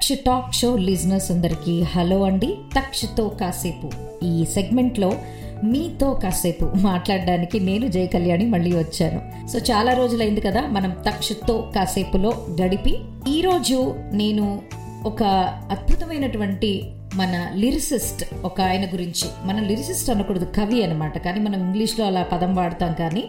Taksha talk show listeners అందరికీ hello అండి. తక్షతో కాసేపు. ఈ సెగ్మెంట్లో మీతో కాసేపు మాట్లాడడానికి నేను జయ కళ్యాణి మళ్ళీ వచ్చాను. సో చాలా రోజులైంది కదా మనం తక్షతో కాసేపులో గడిపి ఈరోజు నేను ఒక అద్భుతమైనటువంటి మన లిరిసిస్ట్ ఒక ఆయన గురించి మన లిరిసిస్ట్ అనకూడదు కవి అనమాట కానీ మనం ఇంగ్లీష్లో అలా పదం వాడతాం కానీ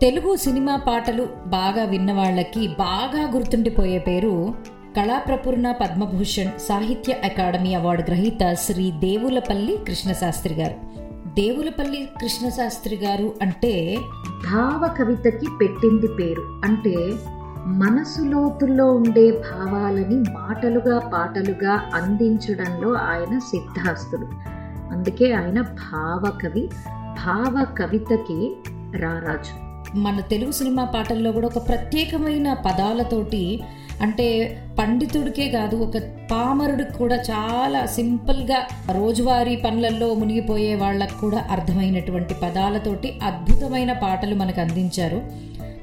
తెలుగు సినిమా పాటలు బాగా విన్న వాళ్ళకి బాగా గుర్తుండిపోయే పేరు కళాప్రపూర్ణ పద్మభూషణ్ సాహిత్య అకాడమీ అవార్డు గ్రహీత శ్రీ దేవులపల్లి కృష్ణశాస్త్రి గారు. దేవులపల్లి కృష్ణశాస్త్రి గారు అంటే భావ కవితకి పెట్టింది పేరు. అంటే మనసు లోతుల్లో ఉండే భావాలని మాటలుగా పాటలుగా అందించడంలో ఆయన సిద్ధాస్తుడు. అందుకే ఆయన భావకవి భావ కవితకి రారాజు మన తెలుగు సినిమా పాటల్లో కూడా ఒక ప్రత్యేకమైన పదాలతోటి అంటే పండితుడికే కాదు ఒక పామరుడికి కూడా చాలా సింపుల్గా రోజువారీ పనులలో మునిగిపోయే వాళ్ళకు కూడా అర్థమైనటువంటి పదాలతోటి అద్భుతమైన పాటలు మనకు అందించారు.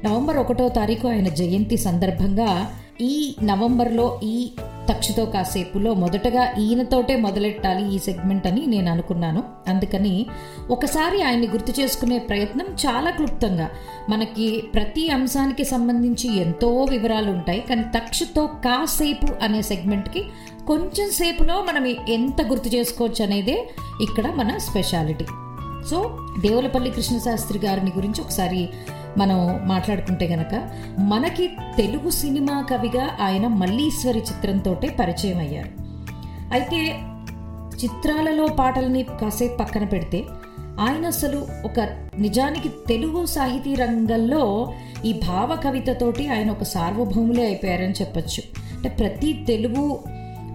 నవంబర్ ఒకటో తారీఖు ఆయన జయంతి సందర్భంగా ఈ నవంబర్లో ఈ తక్షతో కాసేపులో మొదటగా ఈయనతోటే మొదలెట్టాలి ఈ సెగ్మెంట్ అని నేను అనుకున్నాను. అందుకని ఒకసారి ఆయన్ని గుర్తు చేసుకునే ప్రయత్నం చాలా క్లుప్తంగా. మనకి ప్రతి అంశానికి సంబంధించి ఎంతో వివరాలు ఉంటాయి కానీ తక్షతో కాసేపు అనే సెగ్మెంట్కి కొంచెం సేపులో మనం ఎంత గుర్తు చేసుకోవచ్చు అనేదే ఇక్కడ మన స్పెషాలిటీ. సో దేవులపల్లి కృష్ణశాస్త్రి గారిని గురించి ఒకసారి మనం మాట్లాడుకుంటే గనక మనకి తెలుగు సినిమా కవిగా ఆయన మల్లీశ్వరి చిత్రంతో పరిచయం అయ్యారు. అయితే చిత్రాలలో పాటల్ని కాసేపు పక్కన పెడితే ఆయన అసలు ఒక నిజానికి తెలుగు సాహితీ రంగంలో ఈ భావ కవితతోటి ఆయన ఒక సార్వభౌములే అయిపోయారని చెప్పచ్చు. అంటే ప్రతి తెలుగు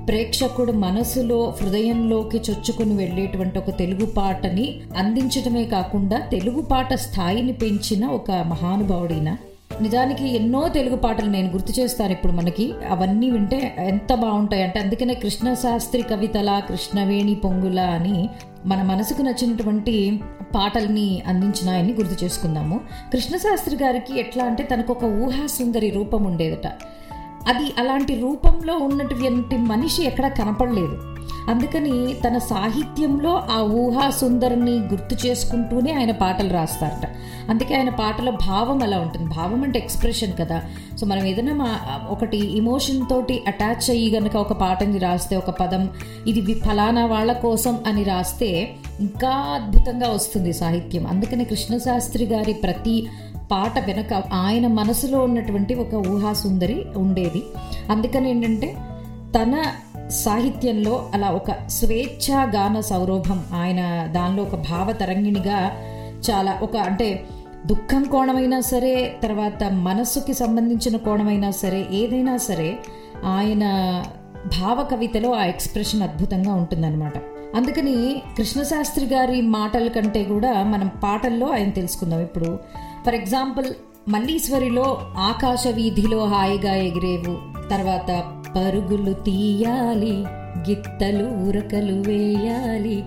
ప్రేక్షకుడు మనసులో హృదయంలోకి చొచ్చుకుని వెళ్ళేటువంటి ఒక తెలుగు పాటని అందించడమే కాకుండా తెలుగు పాట స్థాయిని పెంచిన ఒక మహానుభావుడైన. నిజానికి ఎన్నో తెలుగు పాటలు నేను గుర్తు చేస్తాను ఇప్పుడు మనకి. అవన్నీ వింటే ఎంత బాగుంటాయి అంటే అందుకనే కృష్ణశాస్త్రి కవితల కృష్ణవేణి పొంగుల అని మన మనసుకు నచ్చినటువంటి పాటల్ని అందించిన ఆయన్ని గుర్తు చేసుకుందాము. కృష్ణశాస్త్రి గారికి ఎట్లా అంటే తనకు ఒక ఊహా సుందరి రూపం ఉండేదట. అది అలాంటి రూపంలో ఉన్నటువంటి మనిషి ఎక్కడ కనపడలేదు. అందుకని తన సాహిత్యంలో ఆ ఊహా సుందరిని గుర్తు చేసుకుంటూనే ఆయన పాటలు రాస్తారట. అందుకే ఆయన పాటల భావం అలా ఉంటుంది. భావం అంటే ఎక్స్ప్రెషన్ కదా. సో మనం ఏదైనా మా ఒకటి ఇమోషన్ తోటి అటాచ్ అయ్యి గనక ఒక పాటని రాస్తే ఒక పదం ఇది ఫలానా వాళ్ళ కోసం అని రాస్తే ఇంకా అద్భుతంగా వస్తుంది సాహిత్యం. అందుకని కృష్ణశాస్త్రి గారి ప్రతి పాట వెనక ఆయన మనసులో ఉన్నటువంటి ఒక ఊహా సుందరి ఉండేది. అందుకని ఏంటంటే తన సాహిత్యంలో అలా ఒక స్వేచ్ఛా గాన సౌరభం ఆయన దానిలో ఒక భావ తరంగిణిగా చాలా ఒక అంటే దుఃఖం కోణమైనా సరే తర్వాత మనస్సుకి సంబంధించిన కోణమైనా సరే ఏదైనా సరే ఆయన భావ కవితలో ఆ ఎక్స్ప్రెషన్ అద్భుతంగా ఉంటుందన్నమాట. అందుకని కృష్ణశాస్త్రి గారి మాటల కంటే కూడా మనం పాటల్లో ఆయన తెలుసుకుందాం. ఇప్పుడు ఫర్ ఎగ్జాంపుల్ మల్లీశ్వరిలో ఆకాశ వీధిలో హాయిగా ఎగిరేవు. తర్వాత పరుగులు తీయాలి గిత్తలు ఉరకలు వేయాలి.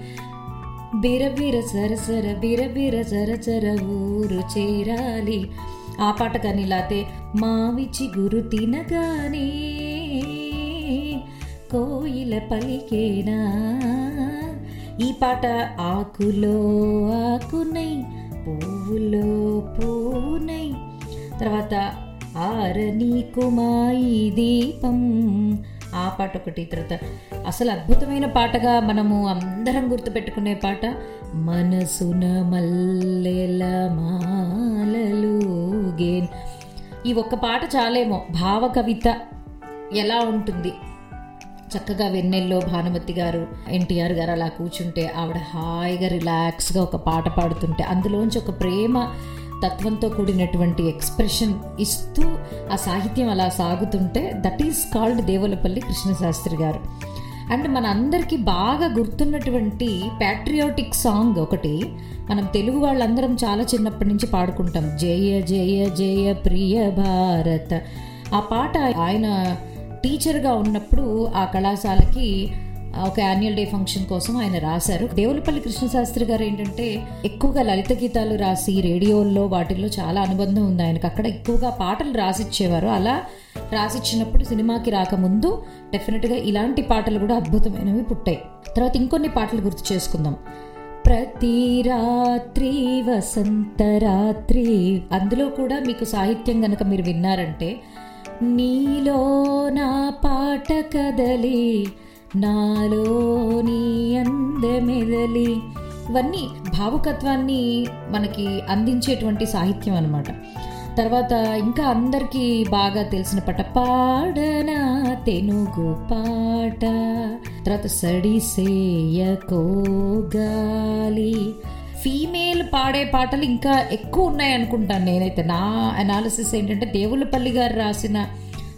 బిరబిర సరసర బిరబిర సరసర ఊరు చేరాలి. ఆ పాట కానీ లాతే మావిచి గురు తినగానే కోయిల పలికేనా? ఈ పాట ఆకులో ఆకునై పువ్వులో పూనై. తర్వాత ఆరని కుమాయి దీపం. ఆ పాట ఒకటి తర్వాత అసలు అద్భుతమైన పాటగా మనము అందరం గుర్తుపెట్టుకునే పాట మనసున మల్లెల మాలలు గేన్. ఈ ఒక్క పాట చాలేమో భావ కవిత ఎలా ఉంటుంది? చక్కగా వెన్నెల్లో భానుమతి గారు ఎన్టీఆర్ గారు అలా కూర్చుంటే ఆవిడ హాయిగా రిలాక్స్గా ఒక పాట పాడుతుంటే అందులోంచి ఒక ప్రేమ తత్వంతో కూడినటువంటి ఎక్స్ప్రెషన్ ఇస్తూ ఆ సాహిత్యం అలా సాగుతుంటే that is called Devulapalli Krishnasastri గారు. అండ్ మన అందరికీ బాగా గుర్తున్నటువంటి ప్యాట్రియాటిక్ సాంగ్ ఒకటి మనం తెలుగు వాళ్ళందరం చాలా చిన్నప్పటి నుంచి పాడుకుంటాం. జయ జయ జయ ప్రియ భారత్. ఆ పాట ఆయన టీచర్గా ఉన్నప్పుడు ఆ కళాశాలకి ఒక యాన్యువల్ డే ఫంక్షన్ కోసం ఆయన రాశారు. దేవులపల్లి కృష్ణశాస్త్రి గారు ఏంటంటే ఎక్కువగా లలిత గీతాలు రాసి రేడియోల్లో వాటిల్లో చాలా అనుబంధం ఉంది. ఆయనకు అక్కడ ఎక్కువగా పాటలు రాసిచ్చేవారు. అలా రాసిచ్చినప్పుడు సినిమాకి రాకముందు డెఫినెట్గా ఇలాంటి పాటలు కూడా అద్భుతమైనవి పుట్టాయి. తర్వాత ఇంకొన్ని పాటలు గుర్తు చేసుకుందాం. ప్రతి రాత్రి వసంత రాత్రి అందులో కూడా మీకు సాహిత్యం గనక మీరు విన్నారంటే నీలో నా పాట కదలి నాలో నీ అందమెదలి ఇవన్నీ భావుకత్వాన్ని మనకి అందించేటువంటి సాహిత్యం అనమాట తర్వాత ఇంకా అందరికీ బాగా తెలిసిన పాట పాడనా తెనుగు పాట. తర్వాత సడిసేయకోగాలి ఫీమేల్ పాడే పాటలు ఇంకా ఎక్కువ ఉన్నాయి అనుకుంటాను నేనైతే. నా అనాలిసిస్ ఏంటంటే దేవులపల్లి గారు రాసిన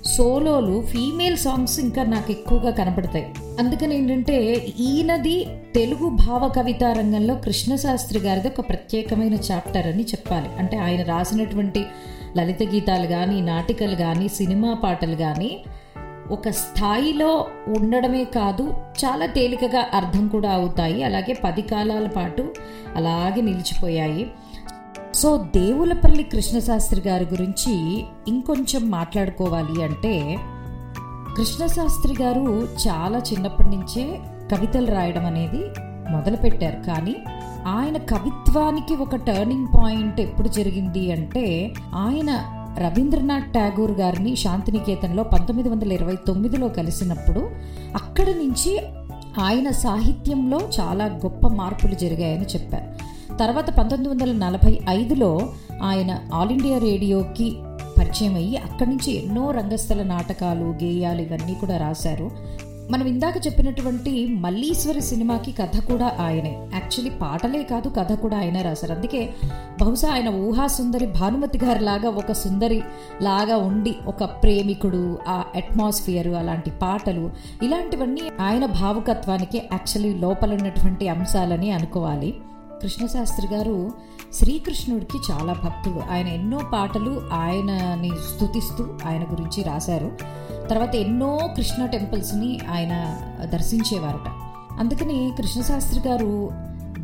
సోలోలు ఫీమేల్ సాంగ్స్ ఇంకా నాకు ఎక్కువగా కనపడతాయి. అందుకని ఏంటంటే ఈయనది తెలుగు భావ కవితా రంగంలో కృష్ణశాస్త్రి గారిది ఒక ప్రత్యేకమైన చాప్టర్ అని చెప్పాలి. అంటే ఆయన రాసినటువంటి లలిత గీతాలు కానీ నాటికలు కానీ సినిమా పాటలు కానీ ఒక స్థాయిలో ఉండడమే కాదు చాలా తేలికగా అర్థం కూడా అవుతాయి. అలాగే పది కాలాల పాటు అలాగే నిలిచిపోయాయి. సో దేవులపల్లి కృష్ణశాస్త్రి గారి గురించి ఇంకొంచెం మాట్లాడుకోవాలి అంటే కృష్ణశాస్త్రి గారు చాలా చిన్నప్పటి నుంచే కవితలు రాయడం అనేది మొదలుపెట్టారు. కానీ ఆయన కవిత్వానికి ఒక టర్నింగ్ పాయింట్ ఎప్పుడు జరిగింది అంటే ఆయన రవీంద్రనాథ్ ఠాగూర్ గారిని శాంతినికేతన్లో పంతొమ్మిది వందల ఇరవై తొమ్మిదిలో కలిసినప్పుడు అక్కడి నుంచి ఆయన సాహిత్యంలో చాలా గొప్ప మార్పులు జరిగాయని చెప్పారు. తర్వాత పంతొమ్మిది వందల నలభై ఐదులో ఆయన ఆల్ ఇండియా రేడియోకి పరిచయం అయ్యి అక్కడి నుంచి ఎన్నో రంగస్థల నాటకాలు గేయాలు ఇవన్నీ కూడా రాశారు. మనం ఇందాక చెప్పినటువంటి మల్లీశ్వరి సినిమాకి కథ కూడా ఆయనే. యాక్చువల్లీ పాటలే కాదు కథ కూడా ఆయనే రాశారు. అందుకే బహుశా ఆయన ఊహా సుందరి భానుమతి గారి లాగా ఒక సుందరి లాగా ఉండి ఒక ప్రేమికుడు ఆ అట్మాస్ఫియర్ అలాంటి పాటలు ఇలాంటివన్నీ ఆయన భావుకత్వానికి యాక్చువల్లీ లోపల ఉన్నటువంటి అంశాలని అనుకోవాలి. కృష్ణశాస్త్రి గారు శ్రీకృష్ణుడికి చాలా భక్తుడు ఆయన ఎన్నో పాటలు ఆయనని స్తుతిస్తూ ఆయన గురించి రాశారు. తర్వాత ఎన్నో కృష్ణ టెంపుల్స్ని ఆయన దర్శించేవారట. అందుకని కృష్ణశాస్త్రి గారు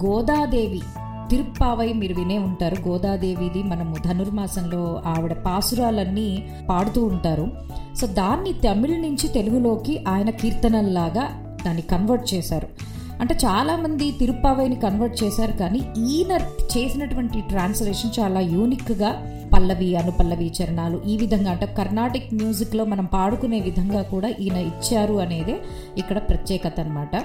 గోదాదేవి తిరుప్పావై మీరు వినే ఉంటారు. గోదాదేవిది మనము ధనుర్మాసంలో ఆవిడ పాసురాలన్నీ పాడుతూ ఉంటారు. సో దాన్ని తమిళ్ నుంచి తెలుగులోకి ఆయన కీర్తనల్లాగా దాన్ని కన్వర్ట్ చేశారు. అంటే చాలామంది తిరుప్పావైని కన్వర్ట్ చేశారు కానీ ఈయన చేసినటువంటి ట్రాన్స్లేషన్ చాలా యూనిక్గా పల్లవి అనుపల్లవి చరణాలు ఈ విధంగా అంటే కర్ణాటిక్ మ్యూజిక్లో మనం పాడుకునే విధంగా కూడా ఈయన ఇచ్చారు అనేదే ఇక్కడ ప్రత్యేకత అనమాట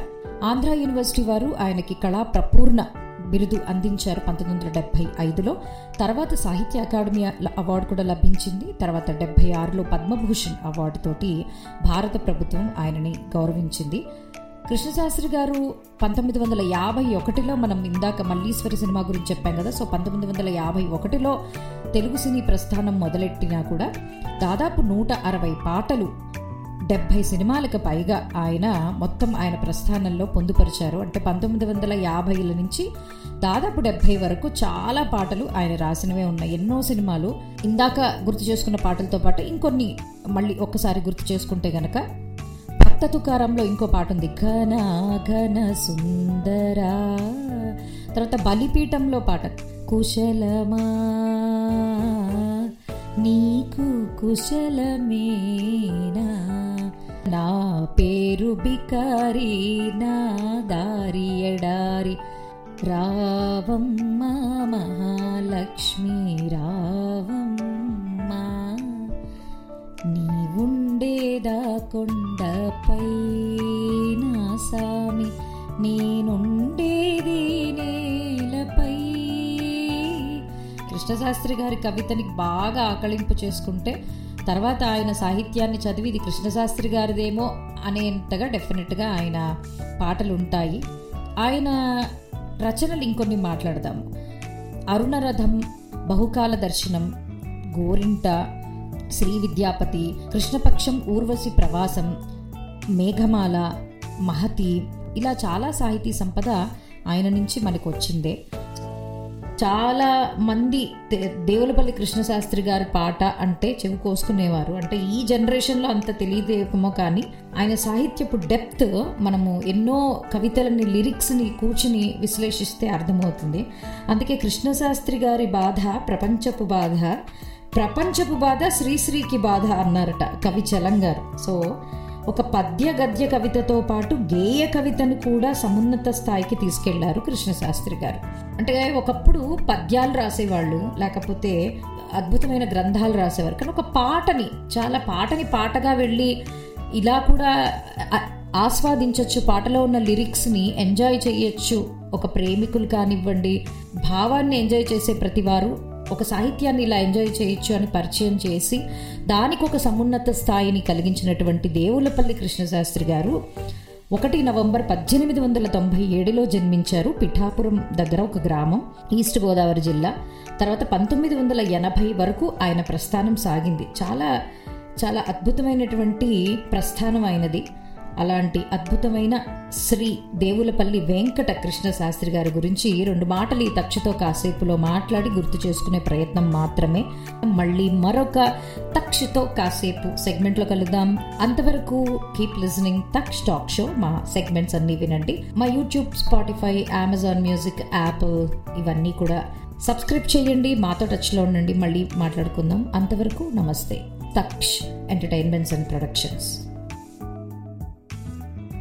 ఆంధ్ర యూనివర్సిటీ వారు ఆయనకి కళా ప్రపూర్ణ బిరుదు అందించారు పంతొమ్మిది వందల డెబ్బై ఐదులో. తర్వాత సాహిత్య అకాడమీ అవార్డు కూడా లభించింది. తర్వాత డెబ్బై ఆరులో పద్మభూషణ్ అవార్డు తోటి భారత ప్రభుత్వం ఆయనని గౌరవించింది. కృష్ణశాస్త్రి గారు పంతొమ్మిది వందల యాభై ఒకటిలో మనం ఇందాక మల్లీశ్వరి సినిమా గురించి చెప్పాం కదా సో పంతొమ్మిది వందల యాభై ఒకటిలో తెలుగు సినీ ప్రస్థానం మొదలెట్టినా కూడా దాదాపు నూట అరవై పాటలు డెబ్భై సినిమాలకు పైగా ఆయన మొత్తం ఆయన ప్రస్థానంలో పొందుపరిచారు. అంటే పంతొమ్మిది వందల యాభైల నుంచి దాదాపు డెబ్భై వరకు చాలా పాటలు ఆయన రాసినవే ఉన్నాయి. ఎన్నో సినిమాలు ఇందాక గుర్తు చేసుకున్న పాటలతో పాటు ఇంకొన్ని మళ్ళీ ఒక్కసారి గుర్తు చేసుకుంటే గనక భక్త తుకారంలో ఇంకో పాట ఉంది ఘన ఘన సుందరా. తర్వాత బలిపీఠంలో పాట. కుశలమా? నీకు కుశలమేనా? నా పేరు బికారి నా దారి ఎడారి. రావమ్మ మహాలక్ష్మి. కొండపై నా సామి నేనుండేది నేలపై. కృష్ణశాస్త్రి గారి కవితని బాగా ఆకళింపు చేసుకుంటే తర్వాత ఆయన సాహిత్యాన్ని చదివి ఇది కృష్ణశాస్త్రి గారిదేమో అనేంతగా డెఫినెట్గా ఆయన పాటలు ఉంటాయి ఆయన రచనలు ఇంకొన్ని మాట్లాడదాము అరుణరథం బహుకాల దర్శనం గోరింట శ్రీ విద్యాపతి కృష్ణపక్షం ఊర్వశి ప్రవాసం మేఘమాల మహతి ఇలా చాలా సాహితీ సంపద ఆయన నుంచి మనకు వచ్చిందే చాలా మంది దే- దేవులపల్లి కృష్ణశాస్త్రి గారి పాట అంటే చెవి కోసుకునేవారు. అంటే ఈ జనరేషన్లో అంత తెలియదేమో కానీ ఆయన సాహిత్యపు డెప్త్ మనము ఎన్నో కవితలని లిరిక్స్ని కూర్చుని విశ్లేషిస్తే అర్థమవుతుంది. అందుకే కృష్ణశాస్త్రి గారి బాధ ప్రపంచపు బాధ ప్రపంచపు బాధ శ్రీశ్రీకి బాధ అన్నారట కవి చలం గారు సో ఒక పద్య గద్య కవితతో పాటు గేయ కవితను కూడా సమున్నత స్థాయికి తీసుకెళ్ళారు కృష్ణశాస్త్రి గారు. అంటే ఒకప్పుడు పద్యాలు రాసేవాళ్ళు లేకపోతే అద్భుతమైన గ్రంథాలు రాసేవారు. కానీ ఒక పాటని చాలా పాటని పాటగా వెళ్ళి ఇలా కూడా ఆస్వాదించవచ్చు పాటలో ఉన్న లిరిక్స్ని ఎంజాయ్ చేయొచ్చు. ఒక ప్రేమికులు కానివ్వండి భావాన్ని ఎంజాయ్ చేసే ప్రతివారు ఒక సాహిత్యాన్ని ఇలా ఎంజాయ్ చేయొచ్చు అని పరిచయం చేసి దానికి ఒక సమున్నత స్థాయిని కలిగించినటువంటి దేవులపల్లి కృష్ణశాస్త్రి గారు ఒకటి నవంబర్ పద్దెనిమిది వందల తొంభై ఏడులో జన్మించారు పిఠాపురం దగ్గర ఒక గ్రామం ఈస్ట్ గోదావరి జిల్లా. తర్వాత పంతొమ్మిది వందల ఎనభై వరకు ఆయన ప్రస్థానం సాగింది. చాలా చాలా అద్భుతమైనటువంటి ప్రస్థానం అయినది అలాంటి అద్భుతమైన శ్రీ దేవులపల్లి వెంకట కృష్ణ శాస్త్రి గారి గురించి రెండు మాటలు ఈ తక్షతో కాసేపులో మాట్లాడి గుర్తు చేసుకునే ప్రయత్నం మాత్రమే. మళ్ళీ మరొక తక్షతో కాసేపు సెగ్మెంట్లో కలుద్దాం. అంతవరకు keep listening Taksha talk show. మా సెగ్మెంట్స్ అన్ని వినండి. మా YouTube Spotify Amazon music Apple ఇవన్నీ కూడా సబ్స్క్రైబ్ చేయండి. మాతో టచ్లో ఉండండి. మళ్ళీ మాట్లాడుకుందాం. అంతవరకు నమస్తే. Taksh entertainments and productions.